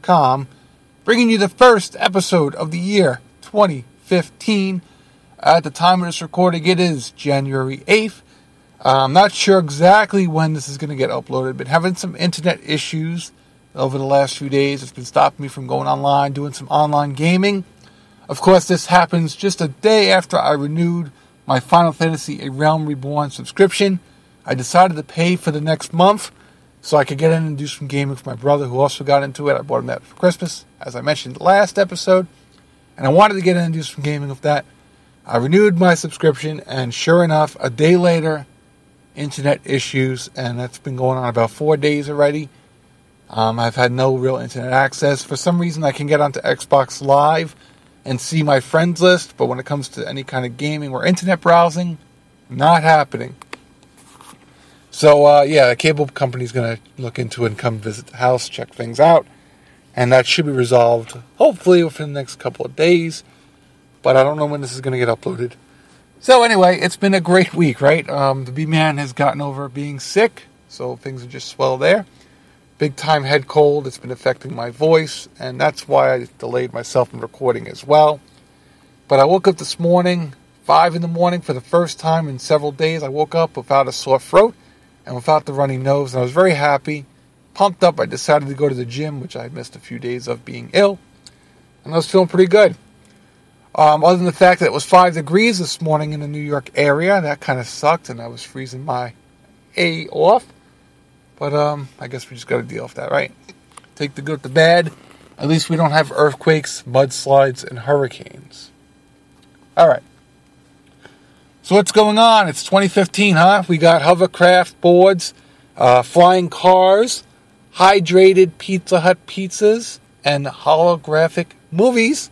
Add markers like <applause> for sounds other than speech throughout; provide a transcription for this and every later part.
B1.blogspot.com, bringing you the first episode of the year 2015. At the time of this recording, it is January 8th. Uh, I'm not sure exactly when this is going to get uploaded, but having some internet issues over the last few days. It's been stopping me from going online, doing some online gaming. Of course, this happens just a day after I renewed my Final Fantasy A Realm Reborn subscription. I decided to pay for the next month so I could get in and do some gaming with my brother who also got into it. I bought him that for Christmas, as I mentioned last episode. And I wanted to get in and do some gaming with that. I renewed my subscription, and sure enough, a day later, internet issues, and that's been going on about four days already. Um, I've had no real internet access. For some reason, I can get onto Xbox Live and see my friends list, but when it comes to any kind of gaming or internet browsing, not happening. So, uh, yeah, the cable company's going to look into and come visit the house, check things out, and that should be resolved hopefully within the next couple of days. But I don't know when this is going to get uploaded. So, anyway, it's been a great week, right? Um, the B Man has gotten over being sick, so things are just swell there big time head cold. It's been affecting my voice, and that's why I delayed myself in recording as well. But I woke up this morning, 5 in the morning, for the first time in several days. I woke up without a sore throat and without the runny nose, and I was very happy. Pumped up, I decided to go to the gym, which I missed a few days of being ill, and I was feeling pretty good. Um, other than the fact that it was 5 degrees this morning in the New York area, that kind of sucked, and I was freezing my A off. But um, I guess we just got to deal with that, right? Take the good with the bad. At least we don't have earthquakes, mudslides, and hurricanes. All right. So what's going on? It's 2015, huh? We got hovercraft boards, uh, flying cars, hydrated Pizza Hut pizzas, and holographic movies.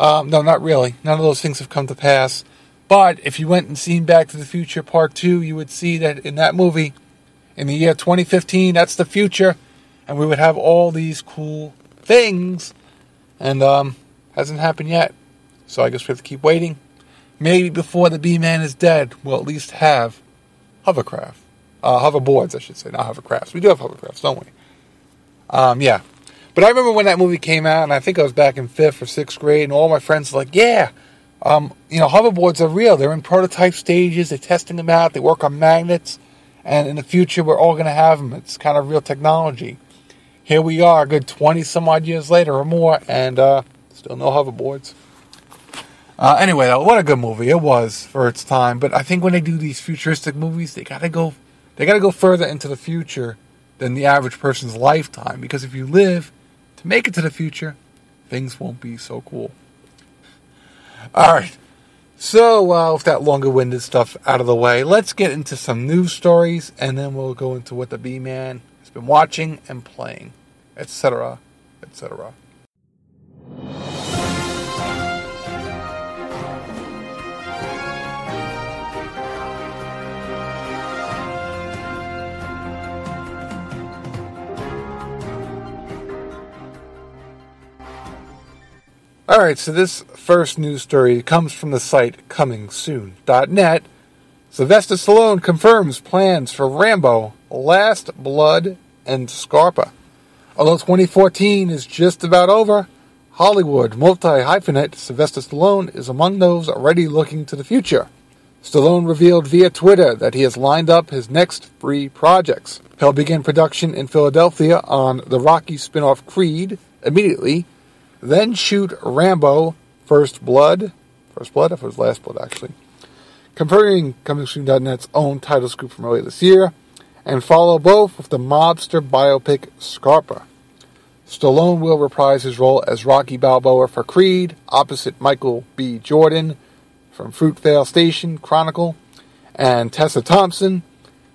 Um, no, not really. None of those things have come to pass. But if you went and seen Back to the Future Part 2, you would see that in that movie, in the year 2015. That's the future, and we would have all these cool things, and um, hasn't happened yet. So I guess we have to keep waiting. Maybe before the B Man is dead, we'll at least have hovercraft, uh, hoverboards, I should say, not hovercrafts. We do have hovercrafts, don't we? Um, yeah. But I remember when that movie came out, and I think I was back in fifth or sixth grade, and all my friends were like, "Yeah, um, you know, hoverboards are real. They're in prototype stages. They're testing them out. They work on magnets." and in the future we're all going to have them. It's kind of real technology. Here we are, a good 20 some odd years later or more, and uh, still no hoverboards. Uh, anyway, though, what a good movie it was for its time. But I think when they do these futuristic movies, they gotta go, they gotta go further into the future than the average person's lifetime. Because if you live to make it to the future, things won't be so cool. All right, so, uh, with that longer winded stuff out of the way, let's get into some news stories and then we'll go into what the B Man has been watching and playing, etc., etc. All right, so this first news story comes from the site comingsoon.net. Sylvester Stallone confirms plans for Rambo, Last Blood, and Scarpa. Although 2014 is just about over, Hollywood multi hyphenate Sylvester Stallone is among those already looking to the future. Stallone revealed via Twitter that he has lined up his next three projects. He'll begin production in Philadelphia on the Rocky spin off Creed immediately then shoot Rambo First Blood. First Blood? If it was Last Blood, actually. Confirming ComingSoon.net's own title scoop from earlier this year. And follow both with the mobster biopic Scarpa. Stallone will reprise his role as Rocky Balboa for Creed, opposite Michael B. Jordan from Fruitvale Station Chronicle, and Tessa Thompson.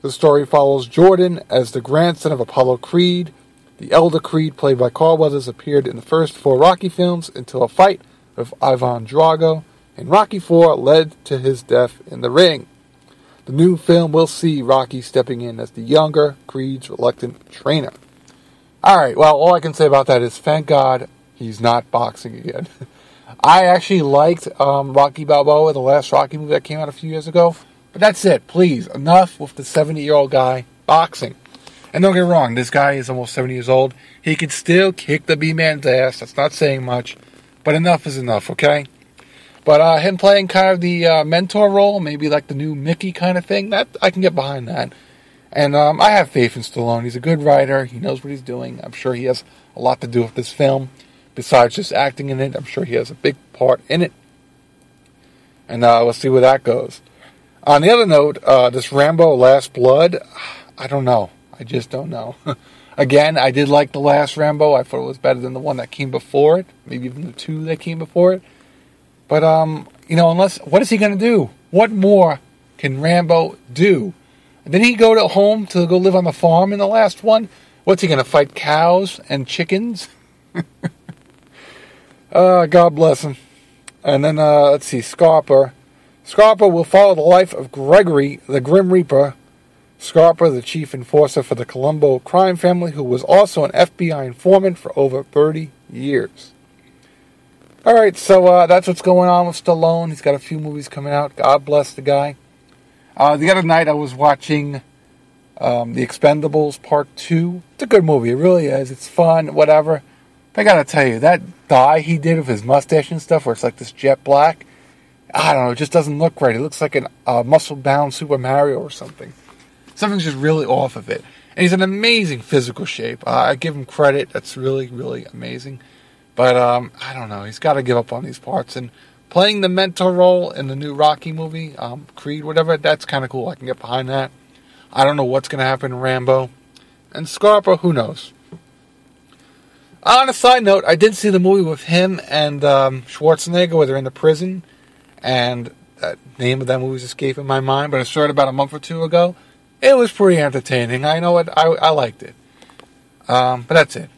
The story follows Jordan as the grandson of Apollo Creed. The elder Creed, played by Carl Weathers, appeared in the first four Rocky films until a fight with Ivan Drago in Rocky IV led to his death in the ring. The new film will see Rocky stepping in as the younger Creed's reluctant trainer. All right, well, all I can say about that is thank God he's not boxing again. <laughs> I actually liked um, Rocky Balboa, the last Rocky movie that came out a few years ago. But that's it. Please, enough with the 70 year old guy boxing. And don't get wrong, this guy is almost 70 years old. He can still kick the B man's ass. That's not saying much. But enough is enough, okay? But uh, him playing kind of the uh, mentor role, maybe like the new Mickey kind of thing, that I can get behind that. And um, I have faith in Stallone. He's a good writer. He knows what he's doing. I'm sure he has a lot to do with this film. Besides just acting in it, I'm sure he has a big part in it. And uh, we'll see where that goes. On the other note, uh, this Rambo Last Blood, I don't know. I just don't know. <laughs> Again, I did like the last Rambo. I thought it was better than the one that came before it, maybe even the two that came before it. But um, you know, unless what is he going to do? What more can Rambo do? Didn't he go to home to go live on the farm in the last one? What's he going to fight cows and chickens? <laughs> uh, God bless him. And then uh, let's see, Scarpa. Scarpa will follow the life of Gregory, the Grim Reaper. Scarpa, the chief enforcer for the Colombo crime family, who was also an FBI informant for over 30 years. All right, so uh, that's what's going on with Stallone. He's got a few movies coming out. God bless the guy. Uh, the other night I was watching um, The Expendables Part 2. It's a good movie. It really is. It's fun, whatever. But I gotta tell you, that dye he did with his mustache and stuff, where it's like this jet black, I don't know, it just doesn't look right. It looks like a uh, muscle bound Super Mario or something. Something's just really off of it. And he's in amazing physical shape. Uh, I give him credit. That's really, really amazing. But um, I don't know. He's got to give up on these parts. And playing the mentor role in the new Rocky movie, um, Creed, whatever, that's kind of cool. I can get behind that. I don't know what's going to happen in Rambo. And Scarpa, who knows? On a side note, I did see the movie with him and um, Schwarzenegger where they're in the prison. And the name of that movie is escaping my mind, but I saw it about a month or two ago. It was pretty entertaining. I know it. I, I liked it. Um, but that's it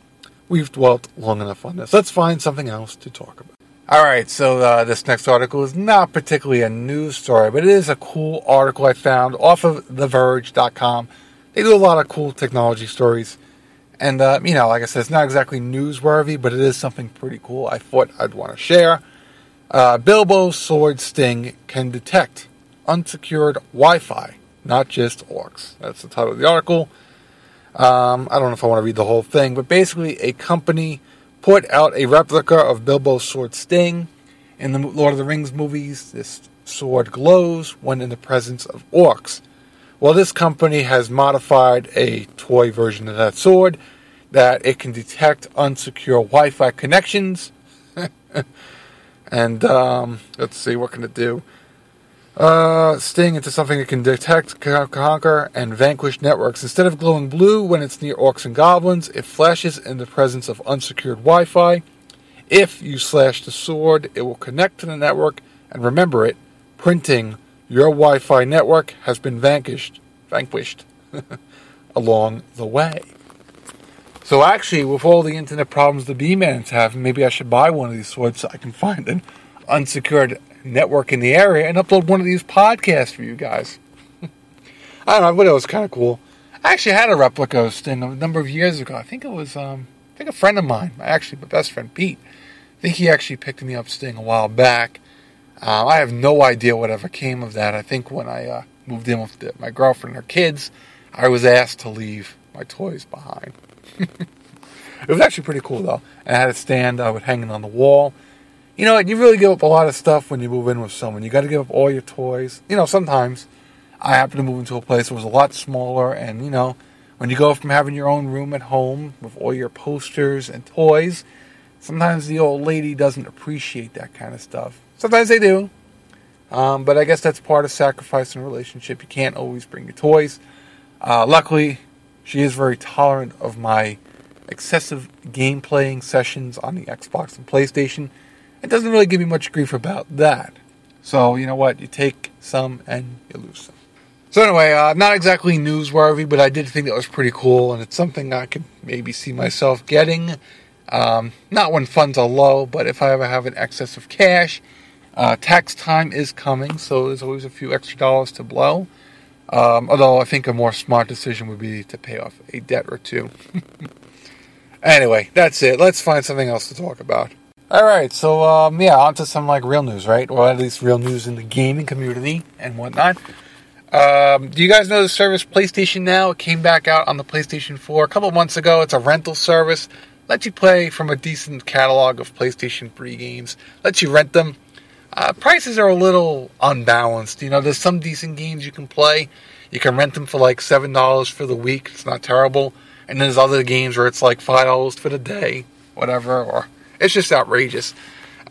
we've dwelt long enough on this. Let's find something else to talk about. All right, so uh, this next article is not particularly a news story, but it is a cool article I found off of TheVerge.com. They do a lot of cool technology stories. And, uh, you know, like I said, it's not exactly newsworthy, but it is something pretty cool I thought I'd want to share. Uh, Bilbo Sword Sting can detect unsecured Wi Fi, not just orcs. That's the title of the article. Um, I don't know if I want to read the whole thing, but basically, a company put out a replica of Bilbo's sword Sting. In the Lord of the Rings movies, this sword glows when in the presence of orcs. Well, this company has modified a toy version of that sword that it can detect unsecure Wi Fi connections. <laughs> and um, let's see, what can it do? Uh, Sting into something that can detect, conquer, and vanquish networks. Instead of glowing blue when it's near orcs and goblins, it flashes in the presence of unsecured Wi Fi. If you slash the sword, it will connect to the network and remember it, printing your Wi Fi network has been vanquished, vanquished <laughs> along the way. So, actually, with all the internet problems the B Man's have, maybe I should buy one of these swords so I can find an unsecured network in the area and upload one of these podcasts for you guys. <laughs> I don't know, but it was kind of cool. I actually had a replica of Sting a number of years ago. I think it was, um, I think a friend of mine, actually my best friend Pete. I think he actually picked me up Sting a while back. Uh, I have no idea whatever came of that. I think when I uh, moved in with the, my girlfriend and her kids, I was asked to leave my toys behind. <laughs> it was actually pretty cool though. I had a stand I would hang it on the wall you know, you really give up a lot of stuff when you move in with someone. You got to give up all your toys. You know, sometimes I happen to move into a place that was a lot smaller, and you know, when you go from having your own room at home with all your posters and toys, sometimes the old lady doesn't appreciate that kind of stuff. Sometimes they do, um, but I guess that's part of sacrificing a relationship. You can't always bring your toys. Uh, luckily, she is very tolerant of my excessive game playing sessions on the Xbox and PlayStation it doesn't really give me much grief about that. So you know what? You take some and you lose some. So anyway, uh, not exactly newsworthy, but I did think that was pretty cool, and it's something I could maybe see myself getting. Um, not when funds are low, but if I ever have an excess of cash. Uh, tax time is coming, so there's always a few extra dollars to blow. Um, although I think a more smart decision would be to pay off a debt or two. <laughs> anyway, that's it. Let's find something else to talk about. All right, so um, yeah, on to some like real news, right? Well, at least real news in the gaming community and whatnot. Um, do you guys know the service PlayStation Now? It came back out on the PlayStation 4 a couple months ago. It's a rental service. Lets you play from a decent catalog of PlayStation 3 games. Lets you rent them uh, prices are a little unbalanced. You know, there's some decent games you can play. You can rent them for like seven dollars for the week. It's not terrible. And then there's other games where it's like five dollars for the day, whatever. Or it's just outrageous.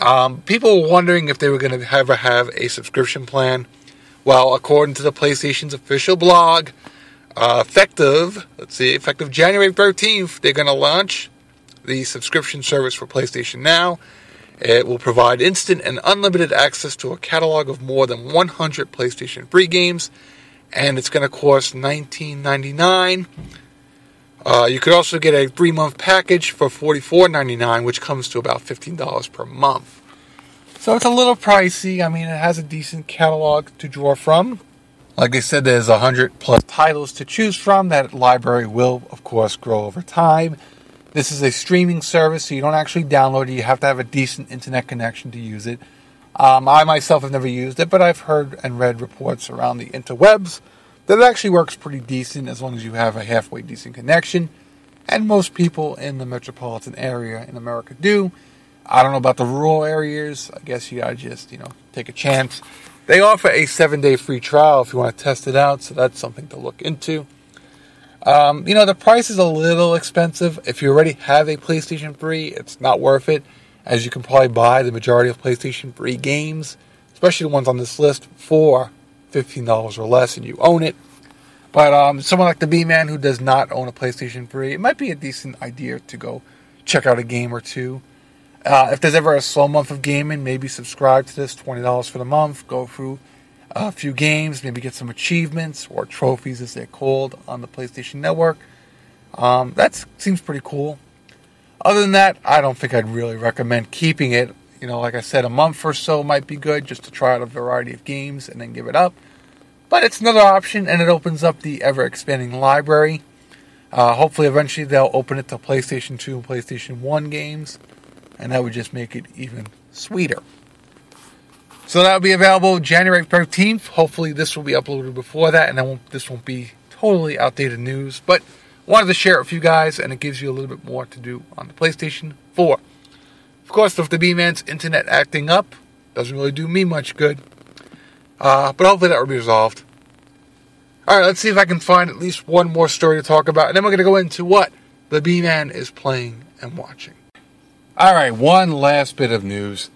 Um, people were wondering if they were going to ever have a subscription plan. Well, according to the PlayStation's official blog, uh, effective, let's see, effective January 13th, they're going to launch the subscription service for PlayStation Now. It will provide instant and unlimited access to a catalog of more than 100 PlayStation 3 games, and it's going to cost $19.99. Uh, you could also get a three month package for $44.99, which comes to about $15 per month. So it's a little pricey. I mean, it has a decent catalog to draw from. Like I said, there's 100 plus titles to choose from. That library will, of course, grow over time. This is a streaming service, so you don't actually download it. You have to have a decent internet connection to use it. Um, I myself have never used it, but I've heard and read reports around the interwebs that actually works pretty decent as long as you have a halfway decent connection. And most people in the metropolitan area in America do. I don't know about the rural areas. I guess you gotta just, you know, take a chance. They offer a seven day free trial if you want to test it out, so that's something to look into. Um, you know, the price is a little expensive. If you already have a PlayStation 3, it's not worth it, as you can probably buy the majority of PlayStation 3 games, especially the ones on this list, for $15 or less, and you own it. But um, someone like the B Man who does not own a PlayStation 3, it might be a decent idea to go check out a game or two. Uh, if there's ever a slow month of gaming, maybe subscribe to this $20 for the month, go through a few games, maybe get some achievements or trophies as they're called on the PlayStation Network. Um, that seems pretty cool. Other than that, I don't think I'd really recommend keeping it. You know, like I said, a month or so might be good just to try out a variety of games and then give it up. But it's another option and it opens up the ever expanding library. Uh, hopefully, eventually, they'll open it to PlayStation 2 and PlayStation 1 games, and that would just make it even sweeter. So that'll be available January 13th. Hopefully, this will be uploaded before that, and won't, this won't be totally outdated news. But wanted to share it with you guys, and it gives you a little bit more to do on the PlayStation 4. Of course, with the B-Man's internet acting up, doesn't really do me much good. Uh, but hopefully that will be resolved. All right, let's see if I can find at least one more story to talk about, and then we're going to go into what the B-Man is playing and watching. All right, one last bit of news.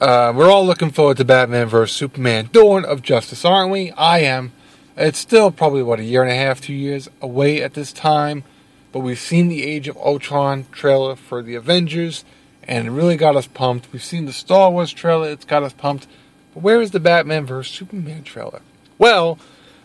Uh, we're all looking forward to Batman vs. Superman Dawn of Justice, aren't we? I am. It's still probably, what, a year and a half, two years away at this time. But we've seen the Age of Ultron trailer for the Avengers, and it really got us pumped. We've seen the Star Wars trailer, it's got us pumped. But where is the Batman vs. Superman trailer? Well,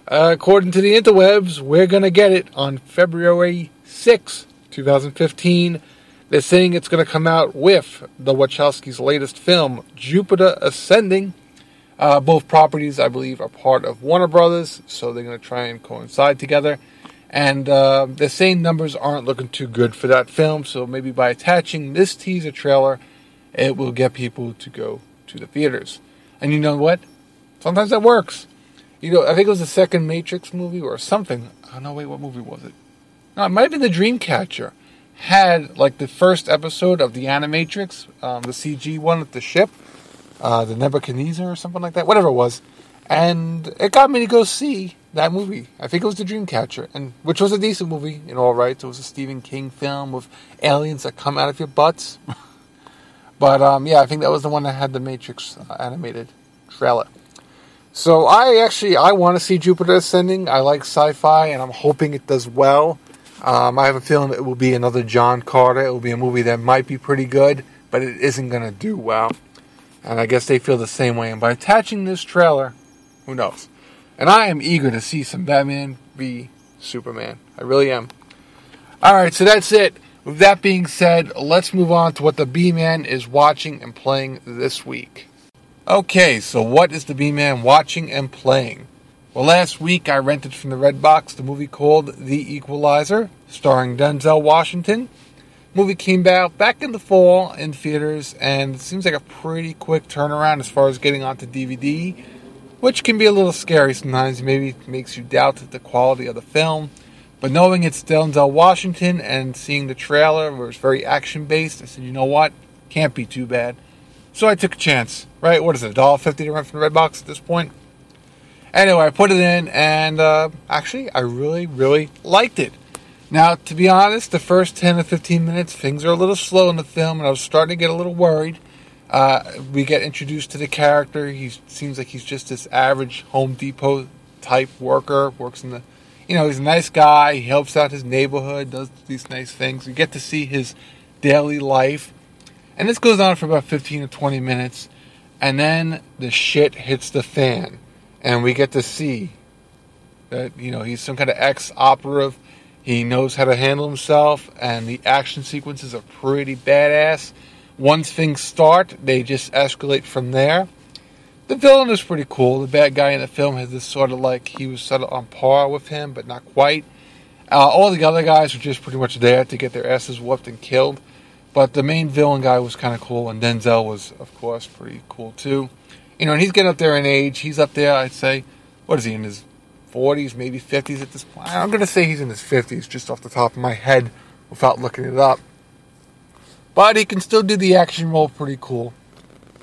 uh, according to the interwebs, we're going to get it on February 6, 2015. They're saying it's going to come out with the Wachowskis' latest film, Jupiter Ascending. Uh, both properties, I believe, are part of Warner Brothers, so they're going to try and coincide together. And uh, they're saying numbers aren't looking too good for that film, so maybe by attaching this teaser trailer, it will get people to go to the theaters. And you know what? Sometimes that works. You know, I think it was the second Matrix movie or something. Oh no, wait, what movie was it? No, it might have been the Dreamcatcher had like the first episode of the Animatrix, um, the CG one with the ship, uh, the Nebuchadnezzar or something like that, whatever it was, and it got me to go see that movie. I think it was the Dreamcatcher, and which was a decent movie in all rights. It was a Stephen King film with aliens that come out of your butts. <laughs> but um, yeah, I think that was the one that had the Matrix animated trailer. So I actually I want to see Jupiter Ascending. I like sci-fi, and I'm hoping it does well. Um, I have a feeling it will be another John Carter. It will be a movie that might be pretty good, but it isn't going to do well. And I guess they feel the same way. And by attaching this trailer, who knows? And I am eager to see some Batman v Superman. I really am. Alright, so that's it. With that being said, let's move on to what the B Man is watching and playing this week. Okay, so what is the B Man watching and playing? Well, last week I rented from the Redbox the movie called The Equalizer, starring Denzel Washington. movie came out back in the fall in theaters, and it seems like a pretty quick turnaround as far as getting onto DVD, which can be a little scary sometimes. Maybe makes you doubt the quality of the film. But knowing it's Denzel Washington and seeing the trailer where it's very action based, I said, you know what? Can't be too bad. So I took a chance, right? What is it, $1.50 to rent from the Redbox at this point? Anyway, I put it in, and uh, actually, I really, really liked it. Now, to be honest, the first 10 to 15 minutes, things are a little slow in the film, and I was starting to get a little worried. Uh, we get introduced to the character. He seems like he's just this average Home Depot type worker, works in the you know, he's a nice guy. He helps out his neighborhood, does these nice things. We get to see his daily life. And this goes on for about 15 to 20 minutes. And then the shit hits the fan. And we get to see that, you know, he's some kind of ex operative. He knows how to handle himself. And the action sequences are pretty badass. Once things start, they just escalate from there the villain is pretty cool. The bad guy in the film has this sort of like he was sort of on par with him, but not quite. Uh, all the other guys were just pretty much there to get their asses whooped and killed. But the main villain guy was kind of cool, and Denzel was, of course, pretty cool too. You know, and he's getting up there in age. He's up there, I'd say, what is he in his 40s, maybe 50s at this point? I'm going to say he's in his 50s, just off the top of my head, without looking it up. But he can still do the action role pretty cool,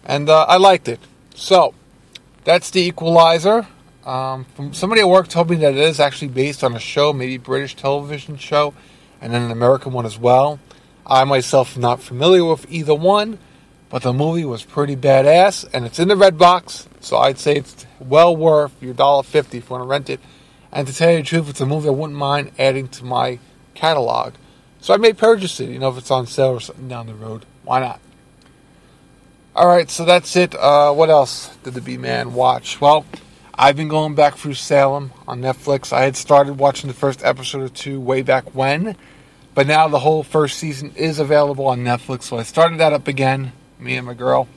and uh, I liked it. So, that's the Equalizer. Um, from somebody at work told me that it is actually based on a show, maybe British television show, and then an American one as well. I myself am not familiar with either one, but the movie was pretty badass, and it's in the red box, so I'd say it's well worth your dollar fifty if you want to rent it. And to tell you the truth, it's a movie I wouldn't mind adding to my catalog. So I may purchase it, you know, if it's on sale or something down the road. Why not? All right, so that's it. Uh, what else did the B Man watch? Well, I've been going back through Salem on Netflix. I had started watching the first episode or two way back when, but now the whole first season is available on Netflix. So I started that up again, me and my girl.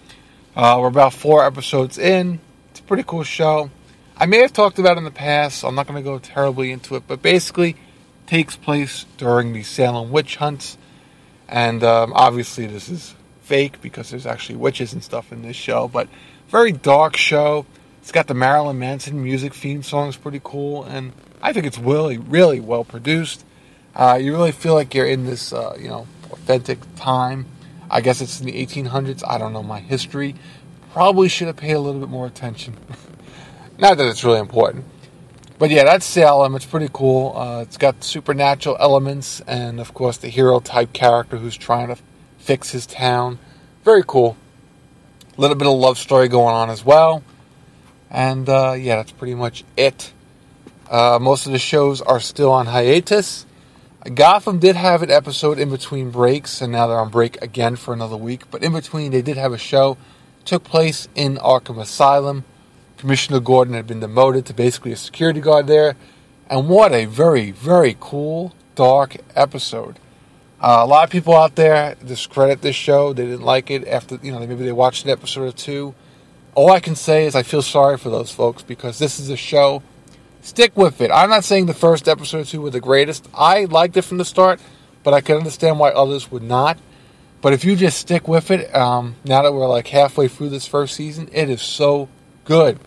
Uh, we're about four episodes in. It's a pretty cool show. I may have talked about it in the past, so I'm not going to go terribly into it, but basically takes place during the Salem witch hunts. And um, obviously, this is fake because there's actually witches and stuff in this show, but very dark show. It's got the Marilyn Manson music theme song is pretty cool, and I think it's really, really well produced. Uh, you really feel like you're in this, uh, you know, authentic time. I guess it's in the 1800s. I don't know my history. Probably should have paid a little bit more attention. <laughs> Not that it's really important. But yeah, that's Salem. It's pretty cool. Uh, it's got supernatural elements and, of course, the hero type character who's trying to fix his town. Very cool. A little bit of love story going on as well. And uh, yeah, that's pretty much it. Uh, most of the shows are still on hiatus. Gotham did have an episode in between breaks, and now they're on break again for another week. But in between, they did have a show. Took place in Arkham Asylum. Commissioner Gordon had been demoted to basically a security guard there. And what a very, very cool, dark episode. Uh, a lot of people out there discredit this show. They didn't like it after, you know, maybe they watched an episode or two. All I can say is I feel sorry for those folks because this is a show. Stick with it. I'm not saying the first episode or two were the greatest. I liked it from the start, but I can understand why others would not. But if you just stick with it, um, now that we're like halfway through this first season, it is so good.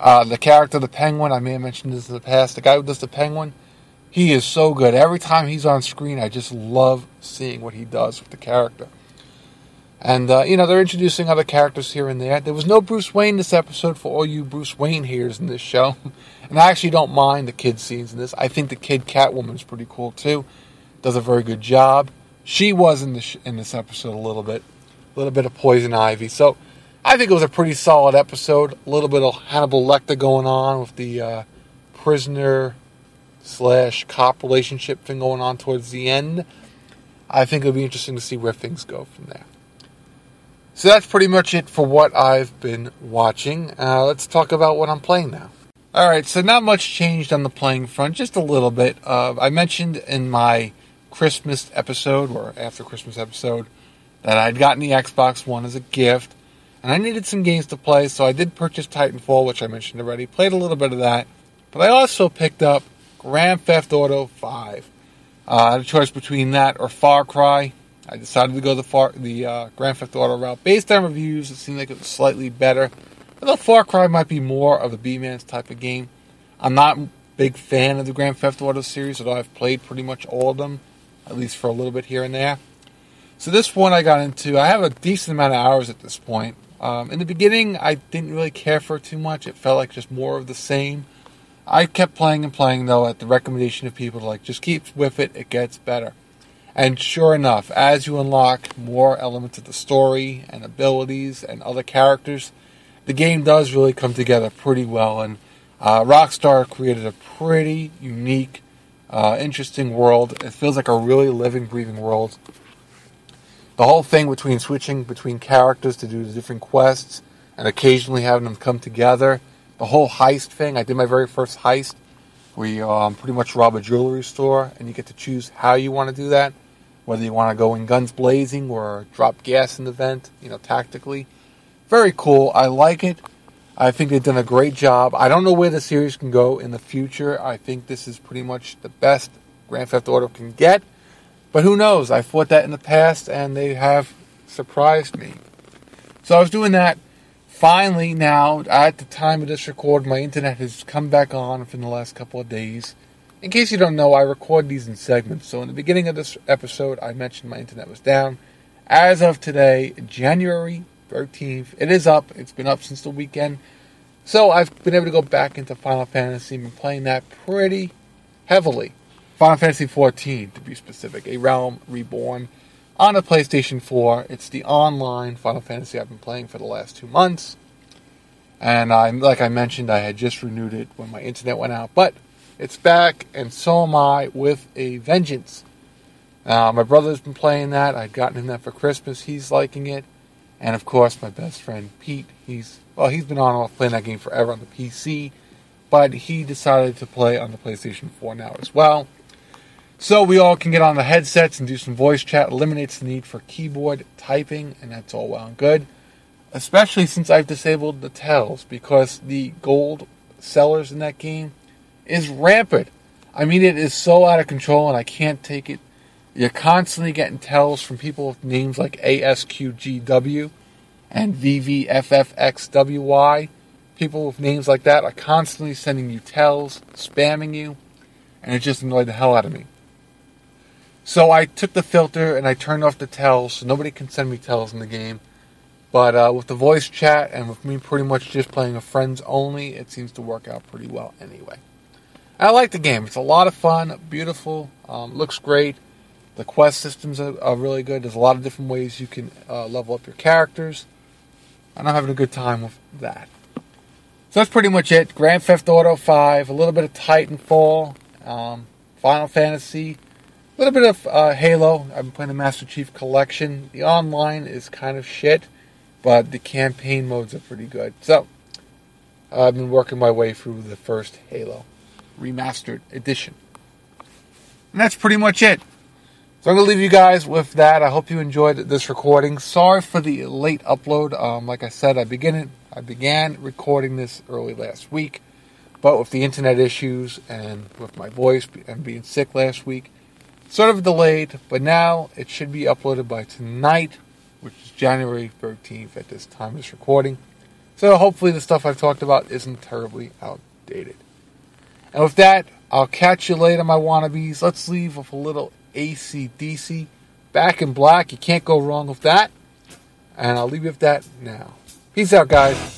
Uh, the character, the Penguin, I may have mentioned this in the past. The guy who does the Penguin, he is so good. Every time he's on screen, I just love seeing what he does with the character. And, uh, you know, they're introducing other characters here and there. There was no Bruce Wayne this episode for all you Bruce Wayne haters in this show. <laughs> and I actually don't mind the kid scenes in this. I think the kid Catwoman is pretty cool, too. Does a very good job. She was in, this, in this episode a little bit. A little bit of Poison Ivy. So I think it was a pretty solid episode. A little bit of Hannibal Lecter going on with the uh, prisoner slash cop relationship thing going on towards the end. I think it'll be interesting to see where things go from there. So that's pretty much it for what I've been watching. Uh, let's talk about what I'm playing now. All right, so not much changed on the playing front, just a little bit. Uh, I mentioned in my Christmas episode or after Christmas episode that I'd gotten the Xbox One as a gift, and I needed some games to play, so I did purchase Titanfall, which I mentioned already. Played a little bit of that, but I also picked up Grand Theft Auto 5. Uh, I had a choice between that or Far Cry. I decided to go the far, the uh, Grand Theft Auto route. Based on reviews, it seemed like it was slightly better. Although Far Cry might be more of a B-Man's type of game. I'm not a big fan of the Grand Theft Auto series, although I've played pretty much all of them, at least for a little bit here and there. So this one I got into. I have a decent amount of hours at this point. Um, in the beginning, I didn't really care for it too much. It felt like just more of the same. I kept playing and playing though at the recommendation of people to like just keep with it. It gets better. And sure enough, as you unlock more elements of the story and abilities and other characters, the game does really come together pretty well. And uh, Rockstar created a pretty unique, uh, interesting world. It feels like a really living, breathing world. The whole thing between switching between characters to do the different quests and occasionally having them come together. The whole heist thing. I did my very first heist We um, pretty much rob a jewelry store and you get to choose how you want to do that. Whether you want to go in guns blazing or drop gas in the vent, you know, tactically. Very cool. I like it. I think they've done a great job. I don't know where the series can go in the future. I think this is pretty much the best Grand Theft Auto can get. But who knows? I fought that in the past and they have surprised me. So I was doing that. Finally, now, at the time of this record, my internet has come back on for the last couple of days. In case you don't know, I record these in segments. So in the beginning of this episode, I mentioned my internet was down. As of today, January 13th, it is up. It's been up since the weekend. So I've been able to go back into Final Fantasy. Been playing that pretty heavily. Final Fantasy XIV, to be specific, A Realm Reborn on the PlayStation 4. It's the online Final Fantasy I've been playing for the last two months. And I, like I mentioned, I had just renewed it when my internet went out, but it's back, and so am I with a vengeance. Uh, my brother's been playing that. I'd gotten him that for Christmas. He's liking it, and of course, my best friend Pete. He's well, he's been on and off playing that game forever on the PC, but he decided to play on the PlayStation 4 now as well. So we all can get on the headsets and do some voice chat. Eliminates the need for keyboard typing, and that's all well and good. Especially since I've disabled the tells because the gold sellers in that game is rampant. I mean, it is so out of control, and I can't take it. You're constantly getting tells from people with names like ASQGW and VVFFXWY. People with names like that are constantly sending you tells, spamming you, and it just annoyed the hell out of me. So I took the filter and I turned off the tells so nobody can send me tells in the game. But uh, with the voice chat and with me pretty much just playing a friends only, it seems to work out pretty well anyway. I like the game. It's a lot of fun, beautiful, um, looks great. The quest systems are, are, really good. There's a lot of different ways you can uh, level up your characters. And I'm having a good time with that. So that's pretty much it. Grand Theft Auto 5, a little bit of Titanfall, um, Final Fantasy, a little bit of uh, Halo. I've been playing the Master Chief Collection. The online is kind of shit, but the campaign modes are pretty good. So, I've been working my way through the first Halo remastered edition. And that's pretty much it. So I'm going to leave you guys with that. I hope you enjoyed this recording. Sorry for the late upload. Um, like I said, I began I began recording this early last week, but with the internet issues and with my voice and being sick last week, sort of delayed, but now it should be uploaded by tonight, which is January 13th at this time of this recording. So hopefully the stuff I've talked about isn't terribly outdated. And with that, I'll catch you later, my wannabes. Let's leave with a little ACDC. Back in black, you can't go wrong with that. And I'll leave you with that now. Peace out, guys.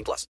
18 plus.